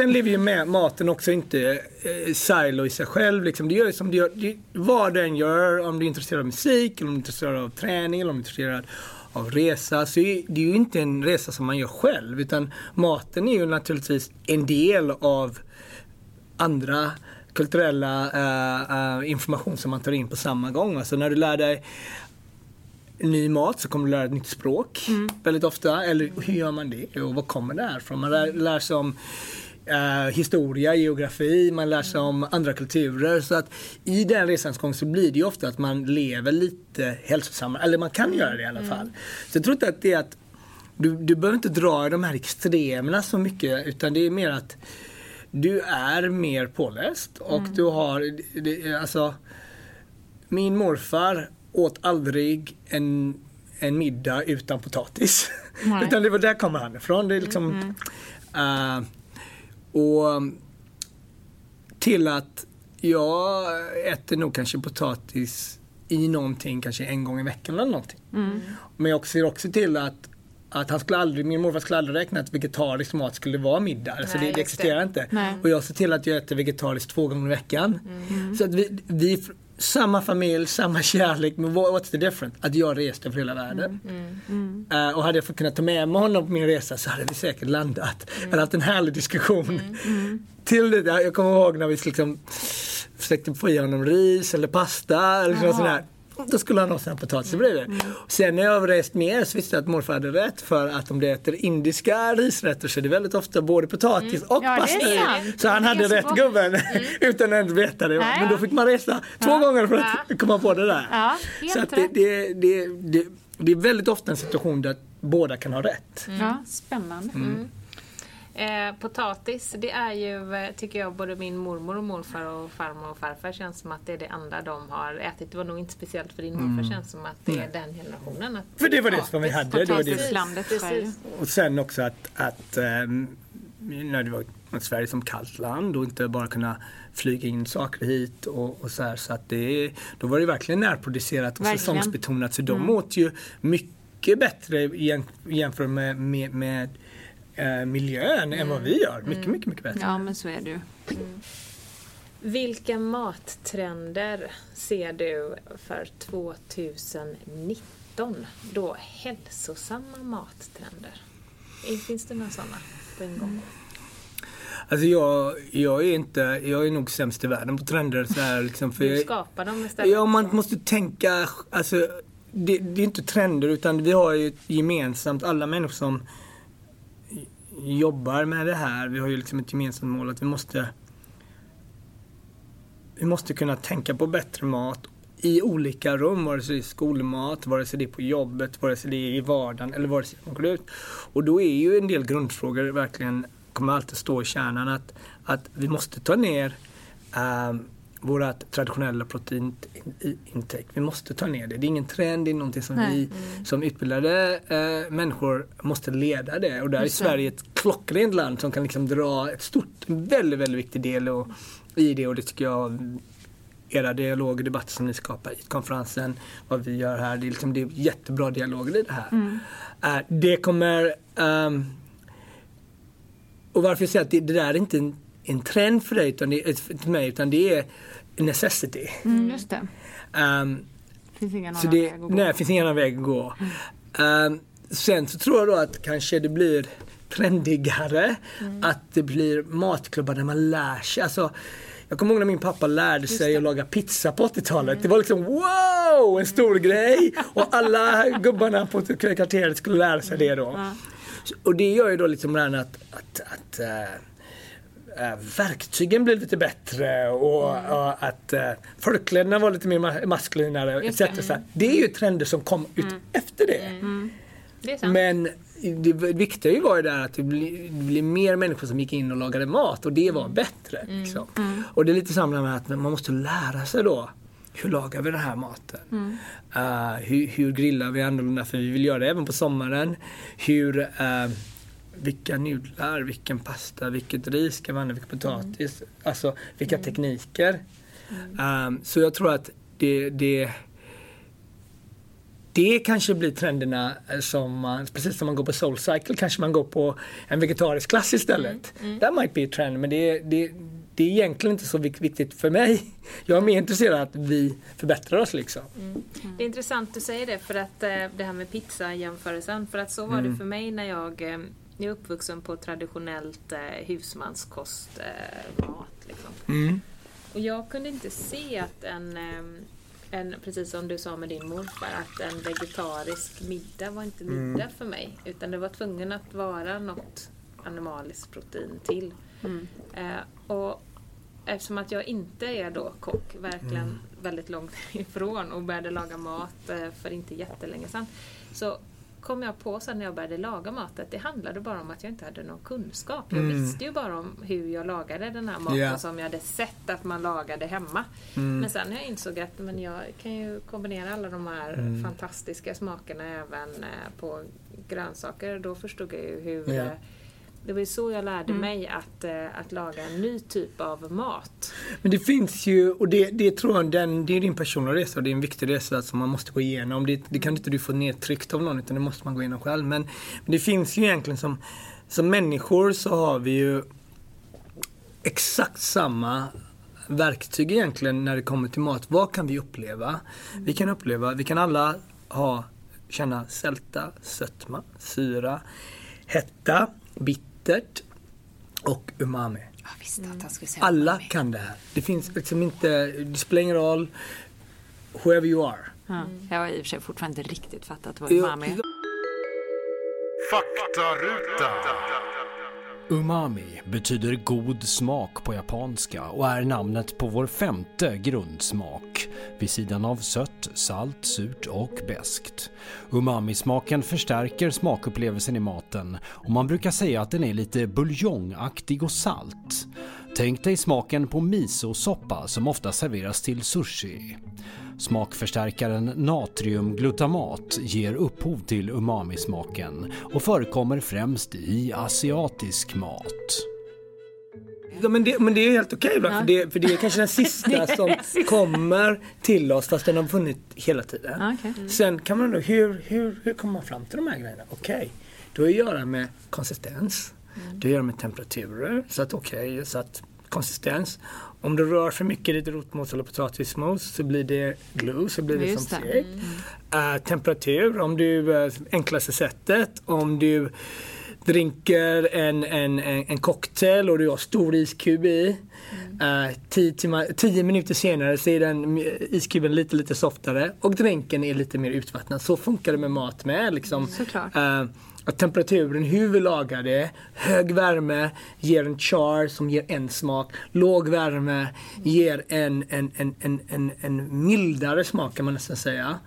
[SPEAKER 5] Sen lever ju med maten också inte eh, silo i sig själv. Liksom. Det gör som det gör, det, vad den gör, om du är intresserad av musik, eller om du är intresserad av träning, eller om du är intresserad av resa. Så det är ju inte en resa som man gör själv, utan maten är ju naturligtvis en del av andra kulturella uh, uh, information som man tar in på samma gång. Alltså när du lär dig ny mat så kommer du lära dig ett nytt språk mm. väldigt ofta. Eller hur gör man det och var kommer det här ifrån? Man lär, lär sig om eh, historia, geografi, man lär sig om andra kulturer. Så att i den resans gång så blir det ju ofta att man lever lite hälsosammare, eller man kan göra det i alla fall. Mm. Så jag tror inte att det är att du, du behöver inte dra i de här extremerna så mycket utan det är mer att du är mer påläst och mm. du har, det, alltså min morfar åt aldrig en, en middag utan potatis. [laughs] utan det var där kommer han ifrån. Det är liksom, mm. uh, och um, till att jag äter nog kanske potatis i någonting kanske en gång i veckan eller någonting. Mm. Men jag ser också till att att han skulle aldrig, min morfar skulle aldrig räkna att vegetarisk mat skulle vara middag. Nej, alltså det, det existerar det. inte. Nej. Och jag ser till att jag äter vegetariskt två gånger i veckan. Mm. Så att vi, vi samma familj, samma [laughs] kärlek, men what's the difference? Att jag reste över hela världen. Mm, mm, uh, och hade jag fått kunna ta med mig honom på min resa så hade vi säkert landat. Mm. Hade haft en härlig diskussion. Mm, mm. Till det, jag kommer ihåg när vi liksom försökte få i honom ris eller pasta eller något sånt där. Då skulle han ha sina potatis bredvid. Mm. Sen när jag har rest mer så visste jag att morfar hade rätt för att om det äter indiska risrätter så är det väldigt ofta både potatis mm. och ja, pasta Så han hade rätt gott. gubben mm. [laughs] utan att veta det. Men då fick man resa två gånger för att komma på det där. Så det, det, det, det, det är väldigt ofta en situation där båda kan ha rätt.
[SPEAKER 2] Ja, spännande.
[SPEAKER 3] Eh, potatis, det är ju, eh, tycker jag, både min mormor och morfar och farmor och farfar känns som att det är det enda de har ätit. Det var nog inte speciellt för din morfar, mm. känns som att det är den generationen. Att
[SPEAKER 5] för det var det som vi hade. Det var
[SPEAKER 2] det.
[SPEAKER 5] Och sen också att, att ähm, när det var Sverige som kallt land och inte bara kunna flyga in saker hit och, och så här. Så att det, då var det verkligen närproducerat och verkligen. säsongsbetonat. Så de mm. åt ju mycket bättre jämfört med, med, med eh, miljön mm. än vad vi gör. Mycket, mm. mycket, mycket bättre.
[SPEAKER 2] Ja, men så är det ju. Mm.
[SPEAKER 3] Vilka mattrender ser du för 2019? Då hälsosamma mattrender. Finns det några sådana på en gång?
[SPEAKER 5] Alltså jag, jag är inte, jag är nog sämst i världen på trender. Så här, liksom,
[SPEAKER 3] för du skapar dem istället?
[SPEAKER 5] Ja, man måste tänka, alltså det, det är inte trender utan vi har ju ett gemensamt, alla människor som jobbar med det här, vi har ju liksom ett gemensamt mål att vi måste vi måste kunna tänka på bättre mat i olika rum, vare sig det är skolmat, vare sig det är på jobbet, vare sig det är i vardagen eller vare sig man går ut. Och då är ju en del grundfrågor verkligen, kommer alltid stå i kärnan att, att vi måste ta ner um, vårt traditionella proteinintake. Vi måste ta ner det. Det är ingen trend, det är någonting som Nej. vi mm. som utbildade eh, människor måste leda det. Och där är Sverige ett klockrent land som kan liksom dra ett stort, väldigt, väldigt viktig del och, i det och det tycker jag era dialoger och debatter som ni skapar i konferensen, vad vi gör här, det är, liksom, det är jättebra dialoger i det här. Mm. Uh, det kommer um, och varför jag säger att det, det där är inte en, en trend för dig, utan det, för mig, utan det är necessity.
[SPEAKER 2] Mm, just det.
[SPEAKER 5] Um,
[SPEAKER 2] finns ingen annan det, väg att gå.
[SPEAKER 5] Nej, det finns ingen annan väg att gå. Mm. Um, sen så tror jag då att kanske det blir trendigare. Mm. Att det blir matklubbar där man lär sig. Alltså, jag kommer ihåg när min pappa lärde sig att laga pizza på 80-talet. Mm. Det var liksom wow, en stor grej. Och alla gubbarna på kvarteret skulle lära sig det då. Mm. Och det gör ju då liksom att, att, att äh, verktygen blir lite bättre och, mm. och att äh, förklädena var lite mer maskulinare. Etc. Det. det är ju trender som kom ut mm. efter det.
[SPEAKER 3] Mm. det
[SPEAKER 5] Men det viktiga var ju där att det blir, mer människor som gick in och lagade mat och det var mm. bättre. Mm. Liksom. Mm. Och det är lite samma med att man måste lära sig då hur lagar vi den här maten? Mm. Uh, hur, hur, grillar vi annorlunda? För vi vill göra det även på sommaren. Hur, uh, vilka nudlar, vilken pasta, vilket ris ska vi använda, vilken potatis. Mm. Alltså vilka mm. tekniker. Um, så jag tror att det, det det kanske blir trenderna eh, som man, precis som man går på Soulcycle kanske man går på en vegetarisk klass istället. Mm, mm. That might be a trend men det, det, det är egentligen inte så viktigt för mig. [laughs] Jag är mer intresserad av att vi förbättrar oss liksom. Mm.
[SPEAKER 3] Mm. Det är intressant att säga det för att eh, det här med pizza jämförelsen för att så var det mm. för mig när jag eh, jag är uppvuxen på traditionellt husmanskost mat. Liksom.
[SPEAKER 5] Mm.
[SPEAKER 3] Och jag kunde inte se att en en, precis som du sa med din morfar, att en vegetarisk middag var inte middag mm. för mig. Utan det var tvungen att vara något animaliskt protein till. Mm. Eh, och eftersom att jag inte är då kock, verkligen mm. väldigt långt [laughs] ifrån och började laga mat eh, för inte jättelänge sedan. Så kom jag på sen när jag började laga mat att det handlade bara om att jag inte hade någon kunskap. Jag mm. visste ju bara om hur jag lagade den här maten yeah. som jag hade sett att man lagade hemma. Mm. Men sen när jag insåg att men jag kan ju kombinera alla de här mm. fantastiska smakerna även eh, på grönsaker. Då förstod jag ju hur yeah det var ju så jag lärde mm. mig att, eh, att laga en ny typ av mat.
[SPEAKER 5] Men det finns ju, och det, det tror jag, den, det är din personliga resa och det är en viktig resa som man måste gå igenom. Det, det kan inte du få nedtryckt av någon utan det måste man gå igenom själv. Men, men det finns ju egentligen som, som människor så har vi ju exakt samma verktyg egentligen när det kommer till mat. Vad kan vi uppleva? Vi kan uppleva, vi kan alla ha, känna sälta, sötma, syra, hetta, bitter bittert och umami. Alla umami. kan det här. Det finns liksom inte, det spelar ingen roll whoever you are.
[SPEAKER 2] Mm. Jag har i och för sig fortfarande inte riktigt fattat vad umami är.
[SPEAKER 7] Faktaruta. Umami betyder god smak på japanska och är namnet på vår femte grundsmak vid sidan av sött, salt, surt och beskt. Umami-smaken förstärker smakupplevelsen i maten och man brukar säga att den är lite buljongaktig och salt. Tänk dig smaken på miso-soppa som ofta serveras till sushi. Smakförstärkaren natriumglutamat ger upphov till umami-smaken och förekommer främst i asiatisk mat.
[SPEAKER 5] Ja, men, det, men det är helt okej okay, ja. för, det, för det är kanske den sista [laughs] som kommer till oss fast den har funnits hela tiden.
[SPEAKER 2] Okay. Mm.
[SPEAKER 5] Sen kan man då, hur, hur, hur kommer man fram till de här grejerna? Okej, okay. då har att göra med konsistens. Mm. Det har att göra med temperaturer. Så att okej, okay, så att konsistens. Om du rör för mycket i ditt rotmos eller potatismos så blir det glue, så blir det
[SPEAKER 2] Just
[SPEAKER 5] som
[SPEAKER 2] det.
[SPEAKER 5] segt. Eh, temperatur, om du, uh, enklaste sättet, om du dricker en, en, en, en cocktail och du har stor iskub i. eh, tio, timmar, tio minuter senare så är den iskuben lite lite softare och drinken är lite mer utvattnad. Så funkar det med mat med. Liksom.
[SPEAKER 2] Såklart.
[SPEAKER 5] Att temperaturen, hur vi lagar det, hög värme ger en char som ger en smak. Låg värme ger en, en, en, en, en, en mildare smak kan man nästan säga.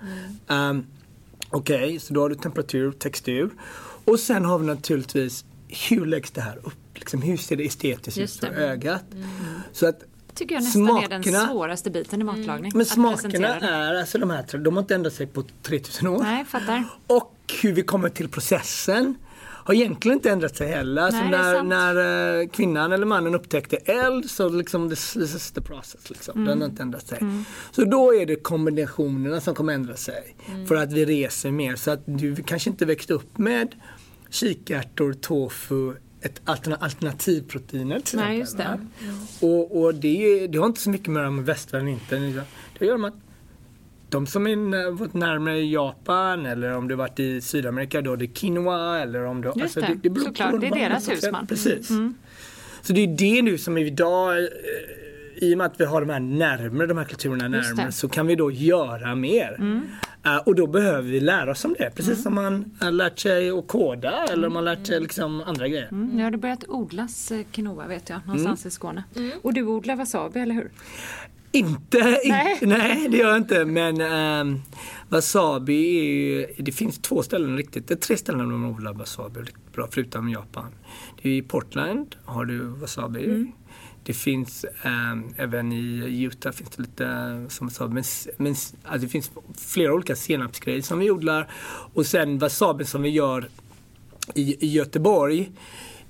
[SPEAKER 5] Um, Okej, så då har du temperatur, textur. Och sen har vi naturligtvis hur läggs det här upp? Liksom, hur ser det estetiskt ut för ögat? Så att
[SPEAKER 2] tycker jag nästan är
[SPEAKER 5] Smakerna-
[SPEAKER 2] den svåraste biten i matlagning.
[SPEAKER 5] men
[SPEAKER 2] att
[SPEAKER 5] smakerna är, alltså de här, de har inte ändrat sig på 3000 år.
[SPEAKER 2] Nej, fattar.
[SPEAKER 5] Och hur vi kommer till processen har egentligen inte ändrat sig heller. Alltså
[SPEAKER 2] Nej, är
[SPEAKER 5] när, när eh, kvinnan eller mannen upptäckte eld så liksom this, this is the process. Liksom. Den
[SPEAKER 2] Mm.
[SPEAKER 5] har inte ändrat sig. Så då är det kombinationerna som kommer ändra sig.
[SPEAKER 2] Mm.
[SPEAKER 5] För att vi reser mer. Så att du kanske inte växte upp med kikärtor, tofu, ett alterna- alternativproteiner till
[SPEAKER 2] Nej, just det.
[SPEAKER 5] va? Och, och det, det har inte så mycket med med västvärlden inte. Det gör att de som är varit närmare Japan eller om du varit i Sydamerika då det är quinoa eller om du...
[SPEAKER 2] Just det,
[SPEAKER 5] beror
[SPEAKER 2] såklart.
[SPEAKER 5] på
[SPEAKER 2] Det är deras husman.
[SPEAKER 5] Precis. Så det är det nu som idag eh, i och med att vi har de här närmare, de här kulturerna närmare
[SPEAKER 2] det.
[SPEAKER 5] så kan vi då göra mer. Eh, och då behöver vi lära oss om det. Precis som man har lärt sig att koda eller man har lärt sig liksom andra grejer.
[SPEAKER 2] Mm, nu har det börjat odlas eh, quinoa vet jag, någonstans i Skåne. Och du odlar wasabi, eller hur?
[SPEAKER 5] Inte,
[SPEAKER 2] Nej.
[SPEAKER 5] inte [laughs] nej det gör jag inte. Men ehm, wasabi är ju, det finns två ställen riktigt, det är tre ställen där de odlar wasabi riktigt bra förutom Japan. Det är i Portland har du wasabi. Det finns ehm, även i Utah finns det lite som wasabi. Men, s- men s- alltså det finns flera olika senapsgrejer som vi odlar. Och sen wasabi som vi gör i, i Göteborg.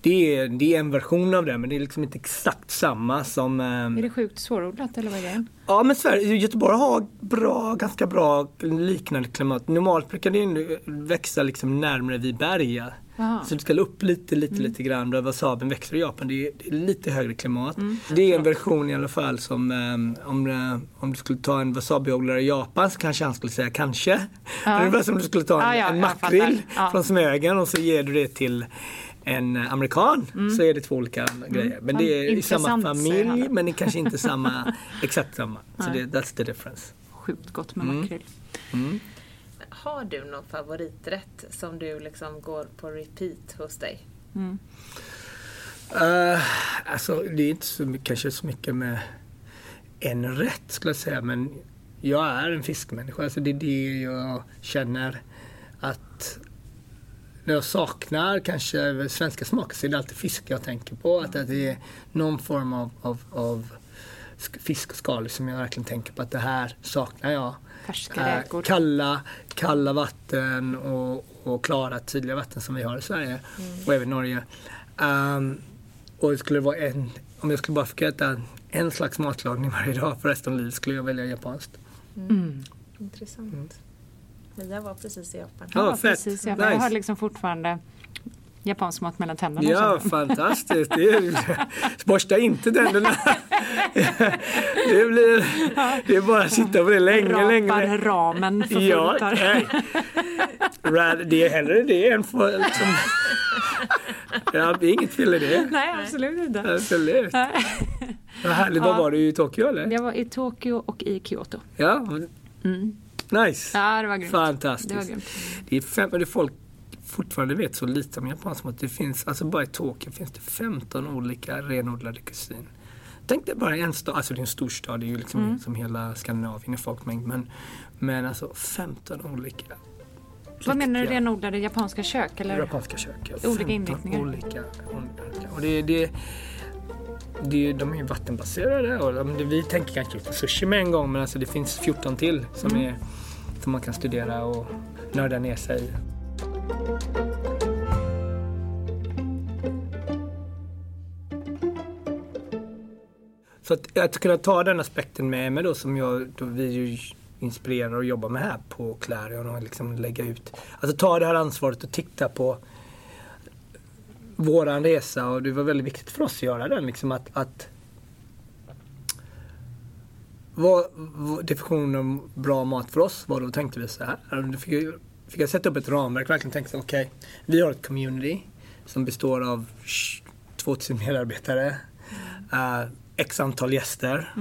[SPEAKER 5] Det är, det är en version av det men det är liksom inte exakt samma som ehm,
[SPEAKER 2] Är det sjukt svårodlat eller vad är det?
[SPEAKER 5] Ja men Sverige, Göteborg har bra, ganska bra liknande klimat. Normalt brukar det växa liksom närmare vid berga.
[SPEAKER 2] Jaha.
[SPEAKER 5] Så det ska upp lite, lite, lite grann. Där wasabin växer i Japan. Det är, det är lite högre klimat. Det är en version i alla fall som eh, om, om du skulle ta en wasabiodlare i Japan så kanske han skulle säga kanske. Är [laughs] ungefär som om du skulle ta en,
[SPEAKER 2] Ja, ja,
[SPEAKER 5] en makrill.
[SPEAKER 2] Ja.
[SPEAKER 5] från Smögen och så ger du det till en amerikan så är det två olika grejer. Men det är i samma
[SPEAKER 2] Mm.
[SPEAKER 5] Familj men det är kanske inte [laughs] samma, exakt samma. Så det, that's the difference.
[SPEAKER 2] Sjukt gott med makrill.
[SPEAKER 3] Har du någon favoriträtt som du liksom går på repeat hos dig?
[SPEAKER 5] Uh, alltså det är inte så mycket, kanske så mycket med en rätt skulle jag säga men jag är en fiskmänniska. Alltså det är det jag känner att när jag saknar kanske svenska smaker så är det alltid fisk jag tänker på. Att det är någon form av, av, av sk- fisk och skaldjur som jag verkligen tänker på att det här saknar jag.
[SPEAKER 2] Färska
[SPEAKER 5] Eh,
[SPEAKER 2] räkor.
[SPEAKER 5] kalla, kalla vatten och, och klara tydliga vatten som vi har i Sverige och även Norge. Um, och det skulle vara en, om jag skulle bara fick äta en slags matlagning varje dag för resten av livet skulle jag välja japanskt.
[SPEAKER 3] Intressant. Mia var precis i Japan.
[SPEAKER 5] Ja,
[SPEAKER 2] Ja,
[SPEAKER 5] fett.
[SPEAKER 2] precis. Jag,
[SPEAKER 5] Nice.
[SPEAKER 2] jag har liksom fortfarande japansk mat mellan tänderna.
[SPEAKER 5] Ja, fantastiskt. Det är, borsta inte tänderna. Det, blir, det är bara att sitta på det länge,
[SPEAKER 2] Rapar
[SPEAKER 5] länge.
[SPEAKER 2] ramen för
[SPEAKER 5] Ja, nej. Det är hellre det än för... Liksom, ja, det är inget fel i det.
[SPEAKER 2] Nej, absolut inte.
[SPEAKER 5] Absolut. Vad härligt.
[SPEAKER 2] Ja.
[SPEAKER 5] var du i Tokyo eller?
[SPEAKER 2] Jag var i Tokyo och i Kyoto.
[SPEAKER 5] Ja. Nice.
[SPEAKER 2] Ja, det var grymt.
[SPEAKER 5] Fantastiskt.
[SPEAKER 2] Det var grymt.
[SPEAKER 5] Det är fem, det folk fortfarande vet så lite om japansk mat. Det finns, alltså bara i Tokyo finns det 15 olika renodlade kusin. Tänk dig bara en stad, alltså det är en stor stad, det är ju liksom
[SPEAKER 2] Mm.
[SPEAKER 5] som hela Skandinavien i folkmängd. Men, men alltså 15 olika
[SPEAKER 2] Vad menar du renodlade japanska kök? Eller?
[SPEAKER 5] japanska kök. ja.
[SPEAKER 2] Olika
[SPEAKER 5] 15
[SPEAKER 2] inriktningar.
[SPEAKER 5] Olika, olika. Och det, det, det, de är ju vattenbaserade och vi tänker kanske på sushi med en gång men alltså det finns 14 till som,
[SPEAKER 2] Mm.
[SPEAKER 5] är, som man kan studera och nörda ner sig i. Så att, att kunna ta den aspekten med mig då som jag, då vi ju inspirerar och jobbar med här på Clarion och liksom lägga ut. Alltså ta det här ansvaret och titta på våran resa och det var väldigt viktigt för oss att göra den. Liksom att, att vad, vad definitionen av bra mat för oss var då tänkte vi så här. Alltså, Fick, jag- sätta upp ett ramverk verkligen tänkte så okej, vi har ett community som består av 2000 medarbetare, eh, x antal gäster,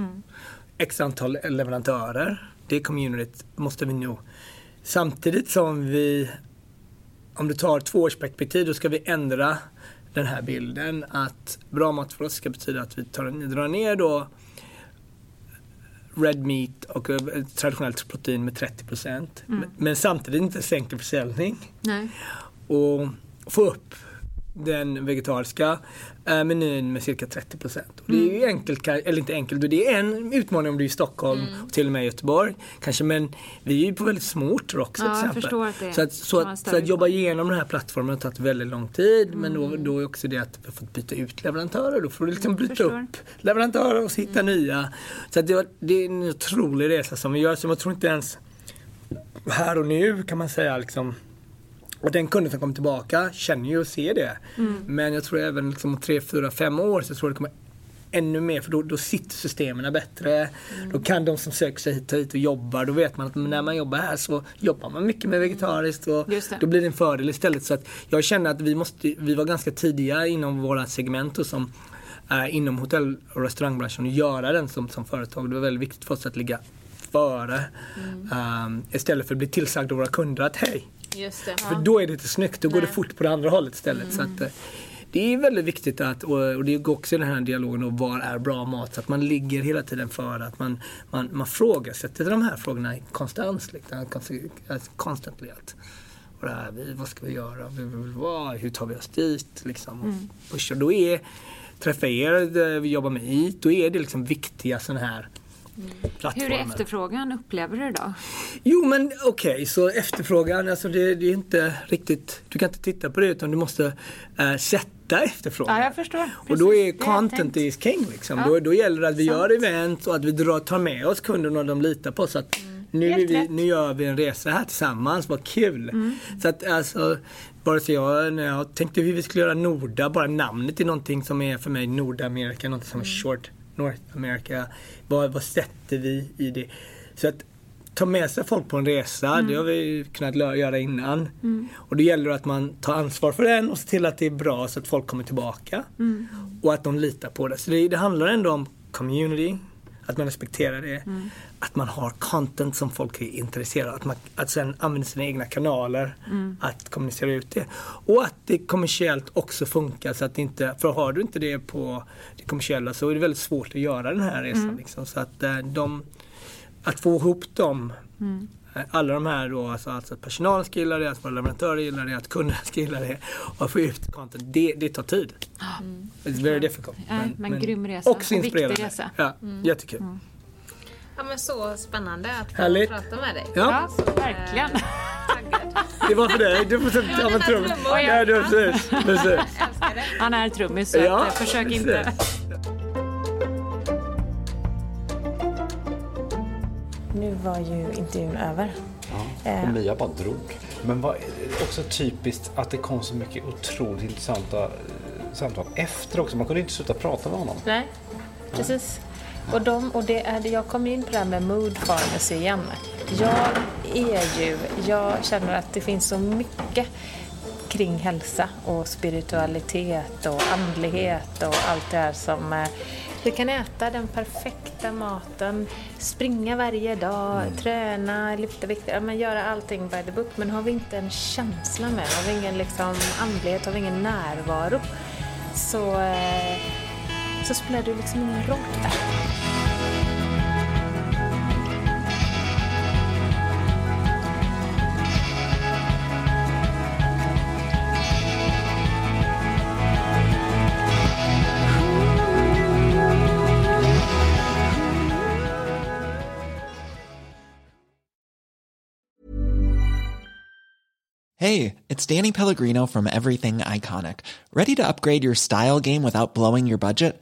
[SPEAKER 5] x antal leverantörer. Det communityt måste vi nå. Samtidigt som vi, om du tar två års perspektiv, då ska vi ändra den här bilden att bra mat för oss ska betyda att vi tar, drar ner då red meat och eh, traditionellt protein med 30 procent. Men samtidigt inte sänker försäljning
[SPEAKER 2] Nej.
[SPEAKER 5] och få upp den vegetariska eh, menyn med cirka 30 procent. Det är ju enkelt, ka- eller inte enkelt, det är en utmaning om du är i Stockholm och till och med i Göteborg. Kanske, men vi är ju på väldigt små orter också
[SPEAKER 2] Ja,
[SPEAKER 5] till exempel. så, att, så, att, så att jobba igenom den här plattformen har tagit väldigt lång tid. Men
[SPEAKER 2] Mm.
[SPEAKER 5] då, då är också det att vi har fått byta ut leverantörer. Då får du liksom byta
[SPEAKER 2] förstår. Mm.
[SPEAKER 5] upp leverantörer och hitta nya. Så att det, det är en otrolig resa som vi gör. Så jag tror inte ens här och nu kan man säga liksom och den kunden som kommer tillbaka känner ju och ser det. Men jag tror även liksom om tre, fyra, fem år så tror jag det kommer ännu mer för då, då sitter systemen bättre. Då kan de som söker sig hit, hit och jobbar, då vet man att när man jobbar här så jobbar man mycket med vegetariskt och då blir det en fördel istället. Så att jag känner att vi, måste, vi var ganska tidiga inom våra segment och som eh, inom hotell och restaurangbranschen och göra den som, som företag. Det var väldigt viktigt för oss att ligga före. Um, istället för att bli tillsagd av våra kunder att hej,
[SPEAKER 3] Just det.
[SPEAKER 5] för då är det inte snyggt, då går det fort på det andra hållet istället. Så att, eh, det är väldigt viktigt att, och, det går också i den här dialogen om vad är bra mat, så att man ligger hela tiden före, att man, man, man frågasätter de här frågorna konstant. Liksom, constantly. Att, och det här, vad ska vi göra? Hur tar vi oss dit? Liksom, och pusha. Då är träffa er, vi jobbar med IT, då är det liksom viktiga sådana här plattformar.
[SPEAKER 2] Hur är efterfrågan upplever du då?
[SPEAKER 5] Jo men okej, så efterfrågan, alltså det, det är inte riktigt, du kan inte titta på det utan du måste eh, sätta efterfrågan.
[SPEAKER 2] Ja, jag förstår.
[SPEAKER 5] Och då är
[SPEAKER 2] Precis, det
[SPEAKER 5] content is king liksom.
[SPEAKER 2] Ja,
[SPEAKER 5] Då, då gäller det att vi
[SPEAKER 2] sant.
[SPEAKER 5] gör event och att vi drar, tar med oss kunderna och de litar på oss. Att nu,
[SPEAKER 2] Mm. Helt
[SPEAKER 5] vi.
[SPEAKER 2] Mm.
[SPEAKER 5] nu gör vi en resa här tillsammans, vad kul. Så att alltså, bara så jag, när jag tänkte hur vi skulle göra Norda, bara namnet är någonting som är för mig Nordamerika, något som är
[SPEAKER 2] Mm.
[SPEAKER 5] short North America. Vad, vad sätter vi i det? Så att ta med sig folk på en resa,
[SPEAKER 2] Mm.
[SPEAKER 5] det har vi kunnat göra innan. Och det gäller att man tar ansvar för den och ser till att det är bra så att folk kommer tillbaka.
[SPEAKER 2] Mm.
[SPEAKER 5] Och att de litar på det. Så det, det handlar ändå om community, att man respekterar det.
[SPEAKER 2] Mm.
[SPEAKER 5] Att man har content som folk är intresserade av. Att man att sen använder sina egna kanaler
[SPEAKER 2] Mm.
[SPEAKER 5] att kommunicera ut det. Och att det kommersiellt också funkar. Så att inte, för har du inte det på det kommersiella så är det väldigt svårt att göra den här resan.
[SPEAKER 2] Mm.
[SPEAKER 5] Liksom. Så att, eh, de, att få ihop dem
[SPEAKER 2] Mm.
[SPEAKER 5] Eh, alla de här då, alltså, alltså att personalen ska gilla det, att våra leverantörer gillar det, att kunderna [laughs] ska gilla det och få ut content, det, det tar tid. It's very difficult.
[SPEAKER 2] Nej, men grym resa.
[SPEAKER 5] Också inspirerande.
[SPEAKER 2] resa.
[SPEAKER 5] Ja, jättekul.
[SPEAKER 3] Ja men så spännande att få
[SPEAKER 5] Härligt.
[SPEAKER 3] prata med dig.
[SPEAKER 5] Ja.
[SPEAKER 2] Ja, verkligen.
[SPEAKER 3] Taggad. [laughs]
[SPEAKER 5] Det var för dig. Du får sätta av en trum.
[SPEAKER 3] trummor.
[SPEAKER 5] Ja, du, precis. precis. [laughs]
[SPEAKER 2] Han är trummis så
[SPEAKER 5] Ja,
[SPEAKER 2] att, eh, försök
[SPEAKER 5] precis.
[SPEAKER 2] inte.
[SPEAKER 8] Nu var ju intervjun över. Eh,
[SPEAKER 9] Och Mia bara drog. Men vad, det är också typiskt att det kom så mycket otroligt intressanta eh, samtal efter också. Man kunde inte sluta prata med honom.
[SPEAKER 8] Nej, precis. Och, de, och det är, jag kom in på det här med mood pharmacy igen. Jag är ju, jag känner att det finns så mycket kring hälsa och spiritualitet och andlighet och allt det här som eh, vi kan äta den perfekta maten, springa varje dag, träna, lyfta vikter, men göra allting by the book. Men har vi inte en känsla med, har vi ingen liksom andlighet, har vi ingen närvaro så, eh, så spelar det liksom ingen roll där.
[SPEAKER 10] Hey, it's Danny Pellegrino from Everything Iconic. Ready to upgrade your style game without blowing your budget?